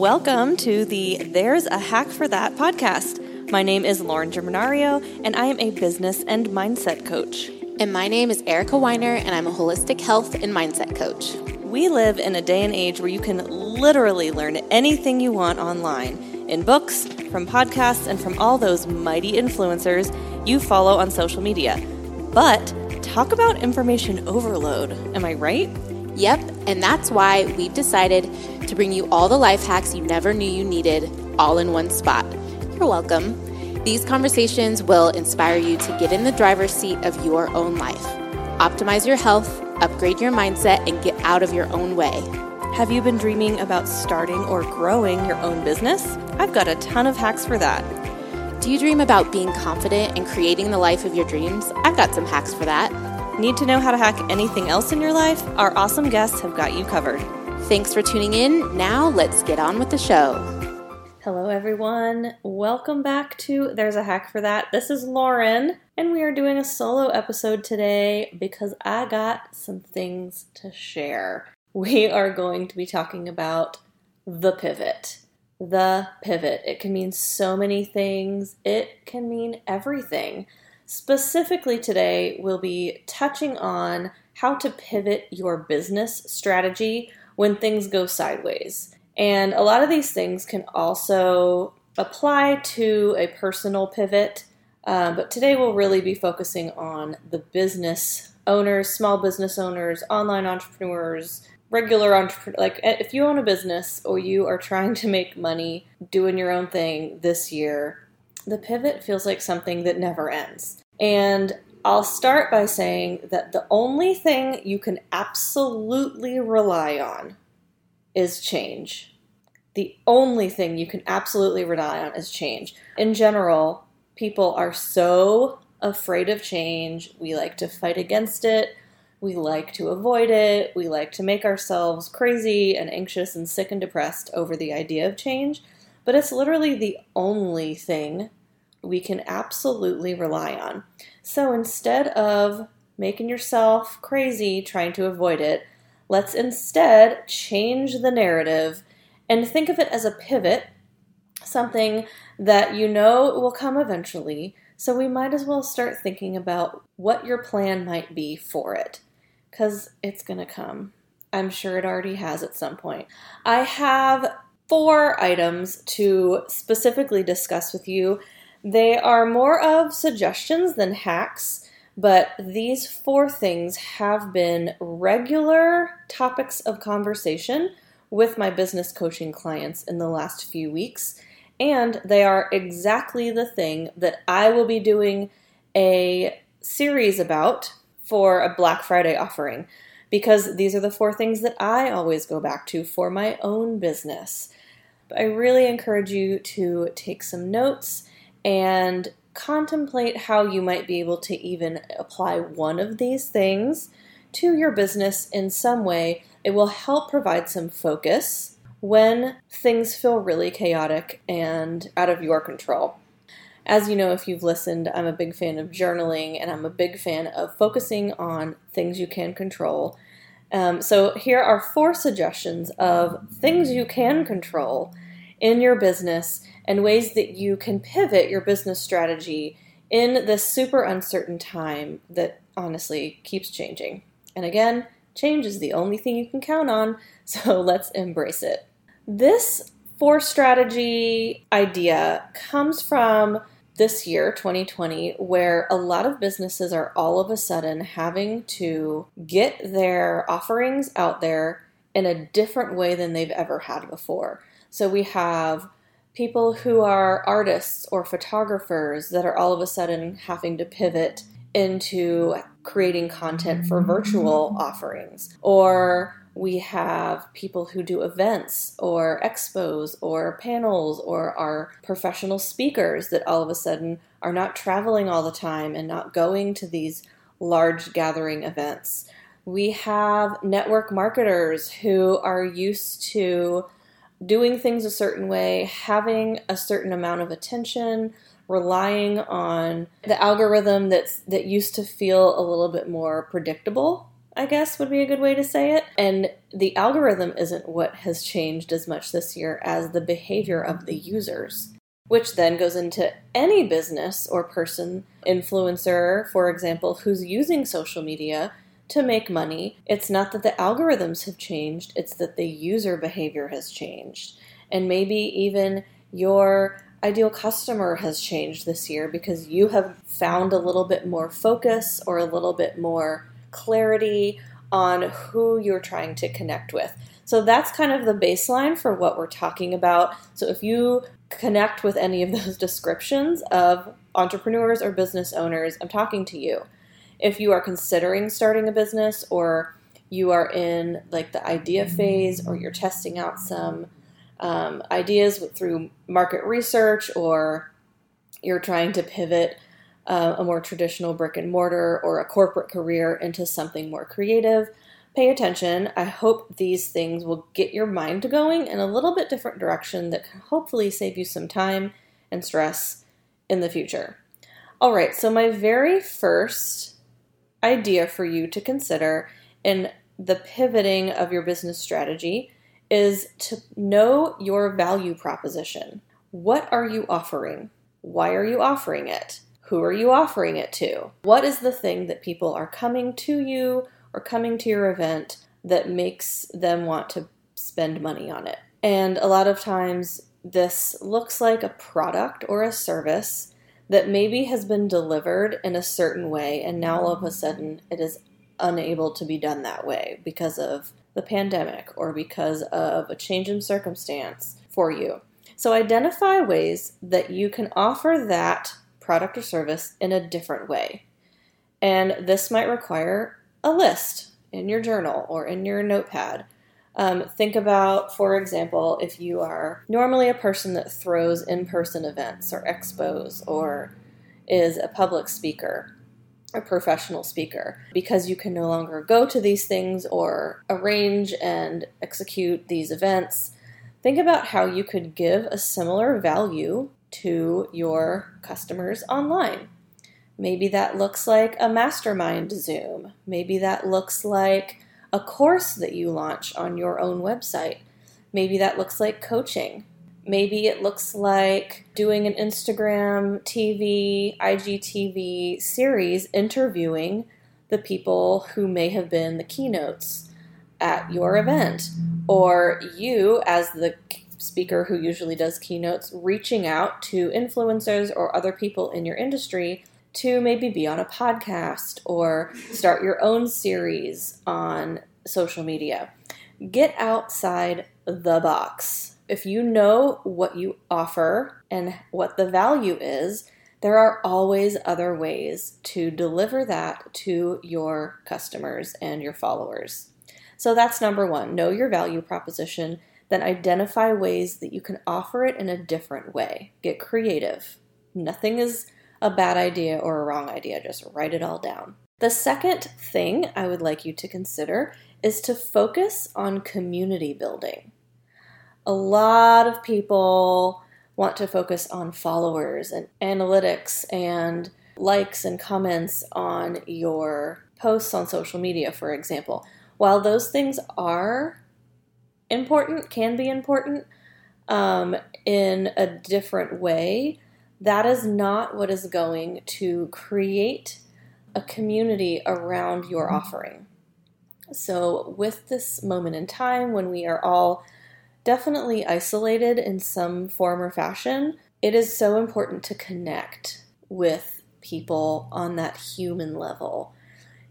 Welcome to the There's a Hack for That podcast. My name is Lauren Germanario, and I am a business and mindset coach. And my name is Erica Weiner, and I'm a holistic health and mindset coach. We live in a day and age where you can literally learn anything you want online in books, from podcasts, and from all those mighty influencers you follow on social media. But talk about information overload. Am I right? Yep, and that's why we've decided to bring you all the life hacks you never knew you needed all in one spot. You're welcome. These conversations will inspire you to get in the driver's seat of your own life, optimize your health, upgrade your mindset, and get out of your own way. Have you been dreaming about starting or growing your own business? I've got a ton of hacks for that. Do you dream about being confident and creating the life of your dreams? I've got some hacks for that. Need to know how to hack anything else in your life? Our awesome guests have got you covered. Thanks for tuning in. Now let's get on with the show. Hello, everyone. Welcome back to There's a Hack for That. This is Lauren, and we are doing a solo episode today because I got some things to share. We are going to be talking about the pivot. The pivot. It can mean so many things, it can mean everything. Specifically, today, we'll be touching on how to pivot your business strategy when things go sideways. And a lot of these things can also apply to a personal pivot, uh, but today we'll really be focusing on the business owners, small business owners, online entrepreneurs, regular entrepreneur. Like if you own a business or you are trying to make money doing your own thing this year, the pivot feels like something that never ends. And I'll start by saying that the only thing you can absolutely rely on is change. The only thing you can absolutely rely on is change. In general, people are so afraid of change. We like to fight against it. We like to avoid it. We like to make ourselves crazy and anxious and sick and depressed over the idea of change. But it's literally the only thing we can absolutely rely on. So instead of making yourself crazy trying to avoid it, let's instead change the narrative and think of it as a pivot, something that you know will come eventually. So we might as well start thinking about what your plan might be for it, because it's going to come. I'm sure it already has at some point. I have four items to specifically discuss with you they are more of suggestions than hacks, but these four things have been regular topics of conversation with my business coaching clients in the last few weeks. And they are exactly the thing that I will be doing a series about for a Black Friday offering because these are the four things that I always go back to for my own business. I really encourage you to take some notes and contemplate how you might be able to even apply one of these things to your business in some way. It will help provide some focus when things feel really chaotic and out of your control. As you know, if you've listened, I'm a big fan of journaling and I'm a big fan of focusing on things you can control. Um, so, here are four suggestions of things you can control in your business and ways that you can pivot your business strategy in this super uncertain time that honestly keeps changing. And again, change is the only thing you can count on, so let's embrace it. This four strategy idea comes from this year, 2020, where a lot of businesses are all of a sudden having to get their offerings out there in a different way than they've ever had before. So we have people who are artists or photographers that are all of a sudden having to pivot into creating content for mm-hmm. virtual offerings. Or we have people who do events or expos or panels or are professional speakers that all of a sudden are not traveling all the time and not going to these large gathering events. We have network marketers who are used to doing things a certain way, having a certain amount of attention, relying on the algorithm that's that used to feel a little bit more predictable, I guess would be a good way to say it. And the algorithm isn't what has changed as much this year as the behavior of the users, which then goes into any business or person, influencer, for example, who's using social media to make money. It's not that the algorithms have changed, it's that the user behavior has changed. And maybe even your ideal customer has changed this year because you have found a little bit more focus or a little bit more clarity on who you're trying to connect with. So that's kind of the baseline for what we're talking about. So if you connect with any of those descriptions of entrepreneurs or business owners, I'm talking to you. If you are considering starting a business or you are in like the idea phase or you're testing out some um, ideas through market research or you're trying to pivot uh, a more traditional brick and mortar or a corporate career into something more creative, pay attention. I hope these things will get your mind going in a little bit different direction that can hopefully save you some time and stress in the future. All right, so my very first idea for you to consider in the pivoting of your business strategy is to know your value proposition. What are you offering? Why are you offering it? Who are you offering it to? What is the thing that people are coming to you or coming to your event that makes them want to spend money on it? And a lot of times, this looks like a product or a service that maybe has been delivered in a certain way, and now all of a sudden it is unable to be done that way because of the pandemic or because of a change in circumstance for you. So, identify ways that you can offer that product or service in a different way. And this might require a list in your journal or in your notepad. Um, think about, for example, if you are normally a person that throws in person events or expos or is a public speaker, a professional speaker, because you can no longer go to these things or arrange and execute these events. Think about how you could give a similar value to your customers online. Maybe that looks like a mastermind Zoom. Maybe that looks like a course that you launch on your own website. Maybe that looks like coaching. Maybe it looks like doing an Instagram TV, IGTV series interviewing the people who may have been the keynotes at your event. Or you, as the speaker who usually does keynotes reaching out to influencers or other people in your industry to maybe be on a podcast or start your own series on social media. Get outside the box. If you know what you offer and what the value is, there are always other ways to deliver that to your customers and your followers. So that's number one know your value proposition then identify ways that you can offer it in a different way. Get creative. Nothing is a bad idea or a wrong idea, just write it all down. The second thing I would like you to consider is to focus on community building. A lot of people want to focus on followers and analytics and likes and comments on your posts on social media, for example. While those things are important, can be important um, in a different way, that is not what is going to create a community around your mm-hmm. offering. So, with this moment in time when we are all definitely isolated in some form or fashion, it is so important to connect with people on that human level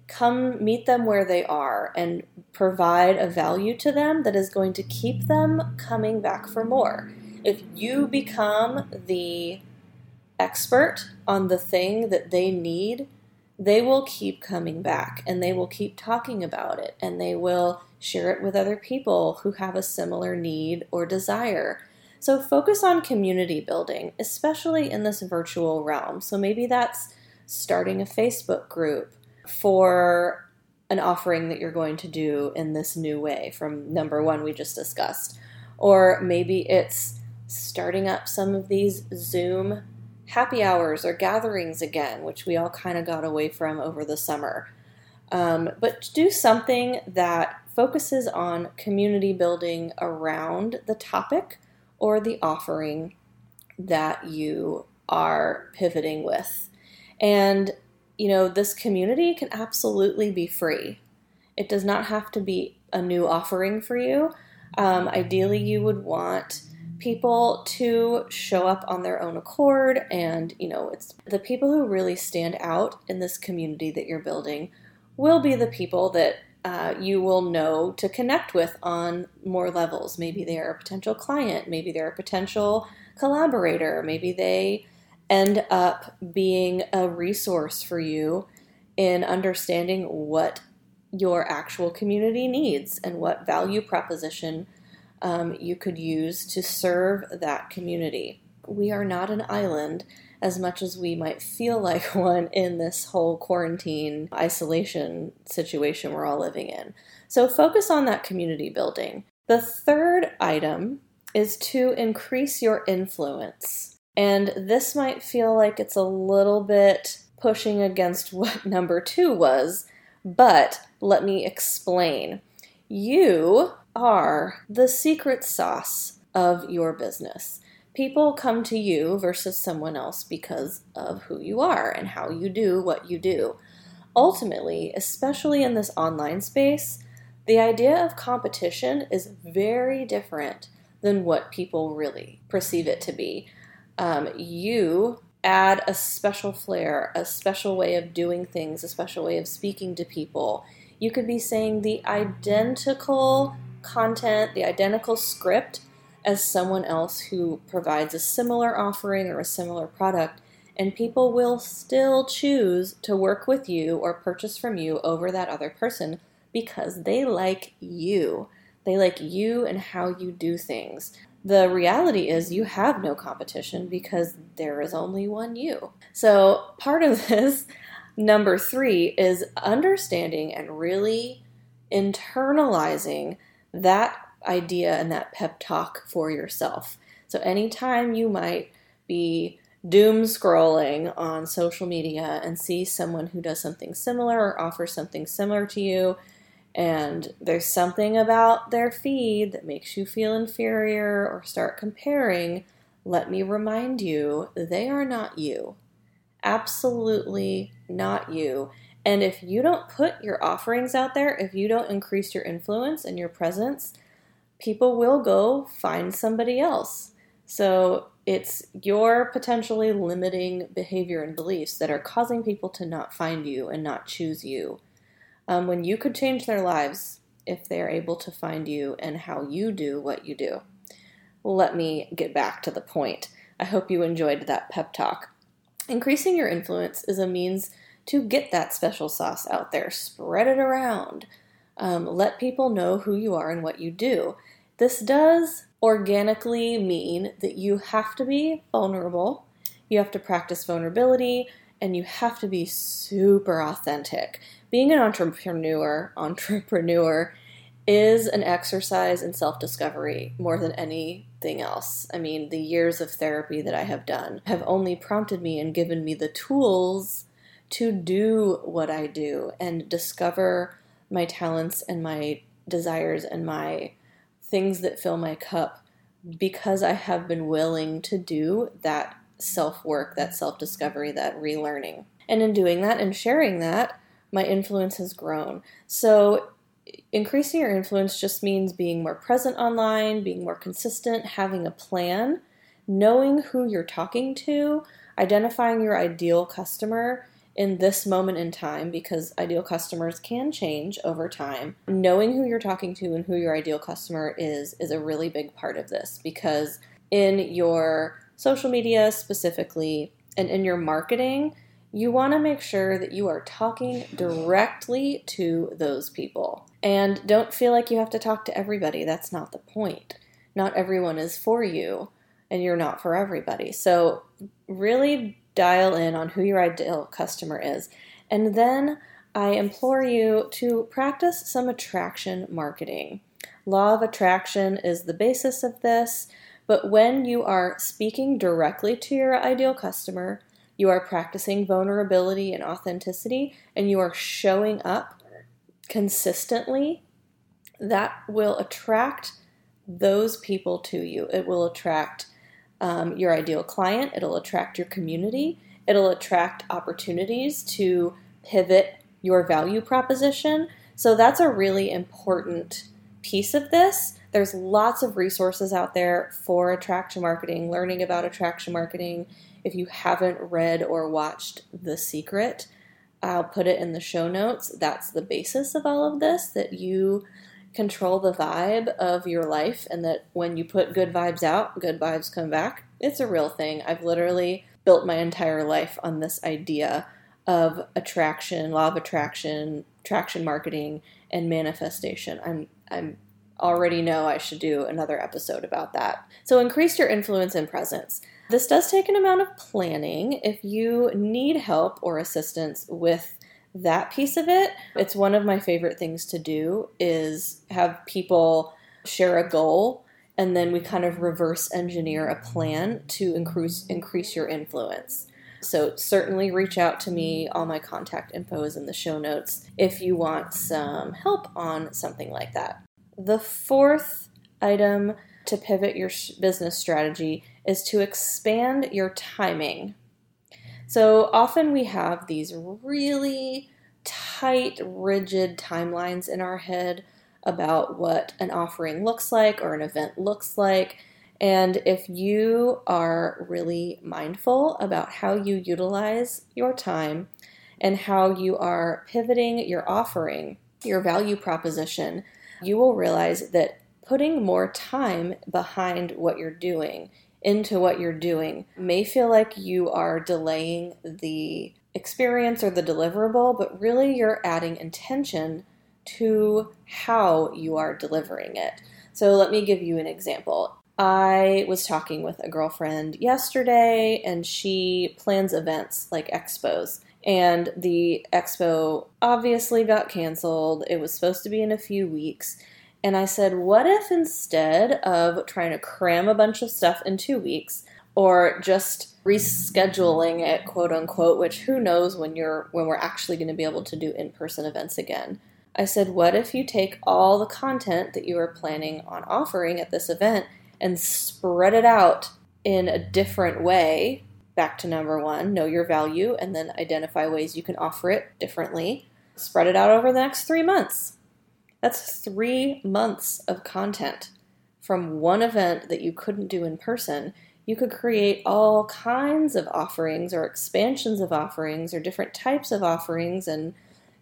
come meet them where they are and provide a value to them that is going to keep them coming back for more. If you become the expert on the thing that they need, they will keep coming back and they will keep talking about it and they will share it with other people who have a similar need or desire. So focus on community building, especially in this virtual realm. So maybe that's starting a Facebook group for an offering that you're going to do in this new way from number one we just discussed. Or maybe it's starting up some of these Zoom happy hours or gatherings again, which we all kind of got away from over the summer. Um, but do something that focuses on community building around the topic or the offering that you are pivoting with. And, you know, this community can absolutely be free. It does not have to be a new offering for you. Um, ideally, you would want people to show up on their own accord. And you know it's the people who really stand out in this community that you're building will be the people that uh, you will know to connect with on more levels. Maybe they are a potential client maybe they're a potential collaborator maybe they end up being a resource for you in understanding what your actual community needs and what value proposition um, you could use to serve that community. We are not an island as much as we might feel like one in this whole quarantine isolation situation we're all living in. So focus on that community building. The third item is to increase your influence. And this might feel like it's a little bit pushing against what number two was, but let me explain. You are the secret sauce of your business. People come to you versus someone else because of who you are and how you do what you do. Ultimately, especially in this online space, the idea of competition is very different than what people really perceive it to be. Um, you add a special flair, a special way of doing things, a special way of speaking to people. You could be saying the identical content, the identical script as someone else who provides a similar offering or a similar product, and people will still choose to work with you or purchase from you over that other person because they like you. They like you and how you do things. The reality is, you have no competition because there is only one you. So, part of this, number three, is understanding and really internalizing that idea and that pep talk for yourself. So anytime you might be doom scrolling on social media and see someone who does something similar or offers something similar to you, and there's something about their feed that makes you feel inferior or start comparing, let me remind you they are not you. Absolutely not you. And if you don't put your offerings out there, if you don't increase your influence and your presence, people will go find somebody else. So it's your potentially limiting behavior and beliefs that are causing people to not find you and not choose you. Um, when you could change their lives if they are able to find you and how you do what you do. Let me get back to the point. I hope you enjoyed that pep talk. Increasing your influence is a means to get that special sauce out there. Spread it around. Um, let people know who you are and what you do. This does organically mean that you have to be vulnerable, you have to practice vulnerability, and you have to be super authentic. Being an entrepreneur, entrepreneur is an exercise in self-discovery more than anything else. I mean, the years of therapy that I have done have only prompted me and given me the tools to do what I do and discover my talents and my desires and my things that fill my cup because I have been willing to do that self work, that self discovery, that relearning. And in doing that and sharing that, my influence has grown. So, increasing your influence just means being more present online, being more consistent, having a plan, knowing who you're talking to, identifying your ideal customer, in this moment in time because ideal customers can change over time. Knowing who you're talking to and who your ideal customer is is a really big part of this because in your social media specifically and in your marketing, you want to make sure that you are talking directly to those people. And don't feel like you have to talk to everybody. That's not the point. Not everyone is for you, and you're not for everybody. So, really dial in on who your ideal customer is. And then I implore you to practice some attraction marketing. Law of attraction is the basis of this, but when you are speaking directly to your ideal customer, you are practicing vulnerability and authenticity, and you are showing up consistently, that will attract those people to you. It will attract um, your ideal client, it'll attract your community, it'll attract opportunities to pivot your value proposition. So that's a really important piece of this. There's lots of resources out there for attraction marketing, learning about attraction marketing. If you haven't read or watched The Secret, I'll put it in the show notes. That's the basis of all of this that you control the vibe of your life and that when you put good vibes out, good vibes come back. It's a real thing. I've literally built my entire life on this idea of attraction, law of attraction, traction marketing, and manifestation. I'm I'm already know I should do another episode about that. So increase your influence and presence. This does take an amount of planning. If you need help or assistance with that piece of it, it's one of my favorite things to do is have people share a goal and then we kind of reverse engineer a plan to increase increase your influence. So certainly reach out to me. All my contact info is in the show notes if you want some help on something like that. The fourth item to pivot your business strategy is to expand your timing. So often we have these really tight, rigid timelines in our head about what an offering looks like or an event looks like. And if you are really mindful about how you utilize your time and how you are pivoting your offering, your value proposition, you will realize that putting more time behind what you're doing, into what you're doing, may feel like you are delaying the experience or the deliverable, but really you're adding intention to how you are delivering it. So let me give you an example. I was talking with a girlfriend yesterday and she plans events like expos. And the expo obviously got canceled. It was supposed to be in a few weeks. And I said, what if instead of trying to cram a bunch of stuff in two weeks, or just rescheduling it, quote unquote, which who knows when you're when we're actually going to be able to do in-person events again. I said, what if you take all the content that you are planning on offering at this event and spread it out in a different way back to number one know your value and then identify ways you can offer it differently. Spread it out over the next three months. That's three months of content from one event that you couldn't do in person. You could create all kinds of offerings or expansions of offerings or different types of offerings and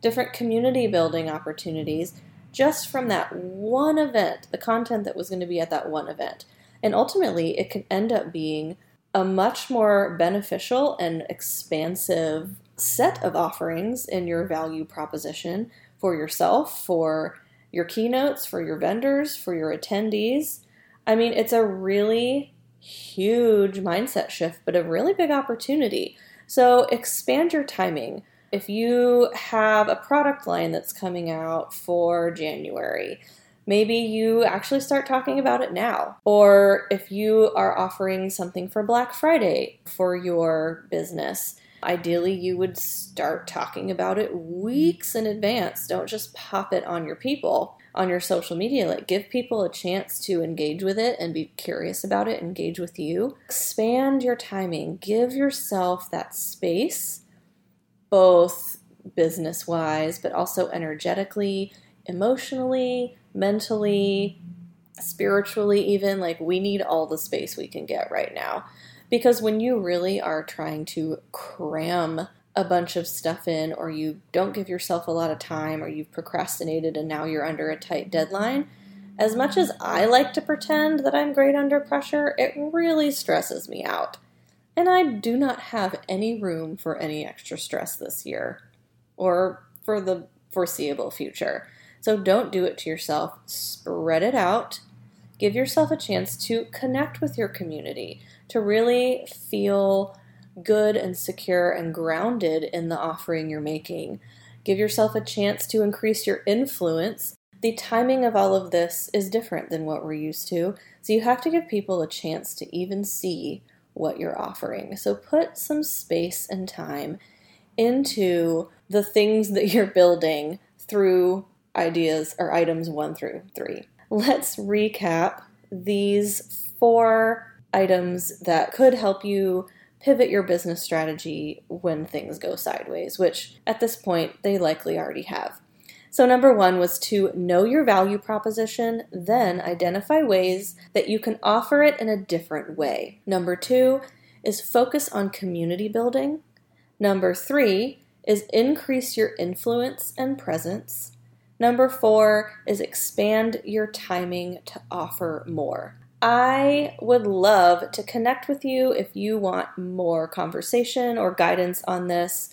different community building opportunities just from that one event, the content that was going to be at that one event. And ultimately, it can end up being a much more beneficial and expansive set of offerings in your value proposition for yourself, for your keynotes, for your vendors, for your attendees. I mean, it's a really huge mindset shift, but a really big opportunity. So expand your timing. If you have a product line that's coming out for January, maybe you actually start talking about it now. Or if you are offering something for Black Friday for your business, ideally you would start talking about it weeks in advance. Don't just pop it on your people on your social media. Like, give people a chance to engage with it and be curious about it, engage with you. Expand your timing, give yourself that space, both business wise, but also energetically, emotionally, mentally, spiritually, even. Like, we need all the space we can get right now. Because when you really are trying to cram a bunch of stuff in, or you don't give yourself a lot of time, or you've procrastinated and now you're under a tight deadline, as much as I like to pretend that I'm great under pressure, it really stresses me out. And I do not have any room for any extra stress this year or for the foreseeable future. So don't do it to yourself. Spread it out. Give yourself a chance to connect with your community, to really feel good and secure and grounded in the offering you're making. Give yourself a chance to increase your influence. The timing of all of this is different than what we're used to, so you have to give people a chance to even see what you're offering. So put some space and time into the things that you're building through ideas or items one through three. Let's recap these four items that could help you pivot your business strategy when things go sideways, which at this point they likely already have. So, number one was to know your value proposition, then identify ways that you can offer it in a different way. Number two is focus on community building. Number three is increase your influence and presence. Number four is expand your timing to offer more. I would love to connect with you if you want more conversation or guidance on this.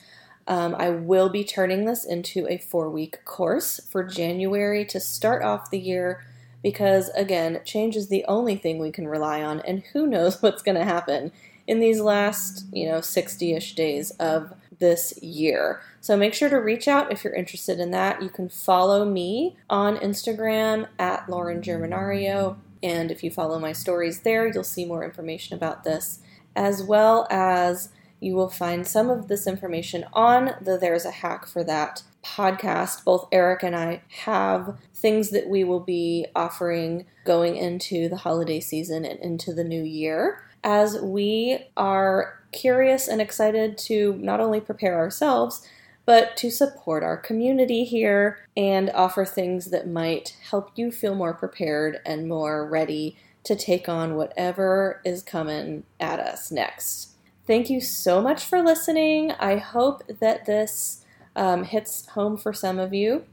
Um, I will be turning this into a four week course for January to start off the year because, again, change is the only thing we can rely on, and who knows what's going to happen in these last, you know, 60 ish days of this year. So make sure to reach out if you're interested in that. You can follow me on Instagram at Lauren Germanario. And if you follow my stories there, you'll see more information about this, as well as you will find some of this information on the There's a Hack for That podcast. Both Eric and I have things that we will be offering going into the holiday season and into the new year as we are curious and excited to not only prepare ourselves, but to support our community here and offer things that might help you feel more prepared and more ready to take on whatever is coming at us next. Thank you so much for listening. I hope that this um, hits home for some of you.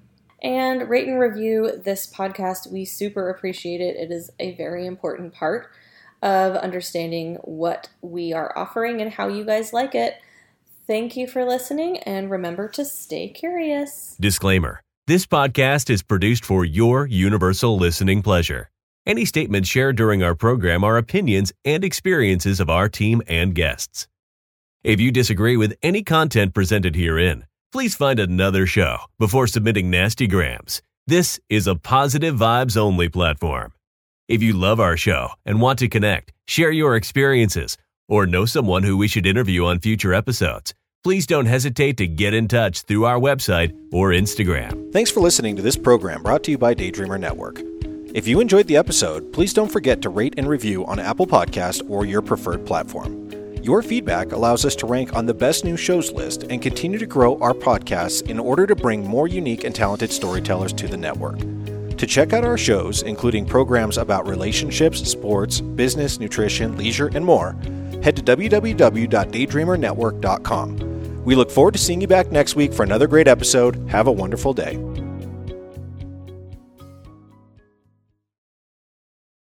And rate and review this podcast. We super appreciate it. It is a very important part of understanding what we are offering and how you guys like it. Thank you for listening and remember to stay curious. Disclaimer This podcast is produced for your universal listening pleasure. Any statements shared during our program are opinions and experiences of our team and guests. If you disagree with any content presented herein, please find another show before submitting nasty grams. This is a positive vibes only platform. If you love our show and want to connect, share your experiences, or know someone who we should interview on future episodes, please don't hesitate to get in touch through our website or Instagram. Thanks for listening to this program brought to you by Daydreamer Network. If you enjoyed the episode, please don't forget to rate and review on Apple Podcast or your preferred platform. Your feedback allows us to rank on the best new shows list and continue to grow our podcasts in order to bring more unique and talented storytellers to the network. To check out our shows, including programs about relationships, sports, business, nutrition, leisure, and more, head to www.daydreamernetwork.com. We look forward to seeing you back next week for another great episode. Have a wonderful day.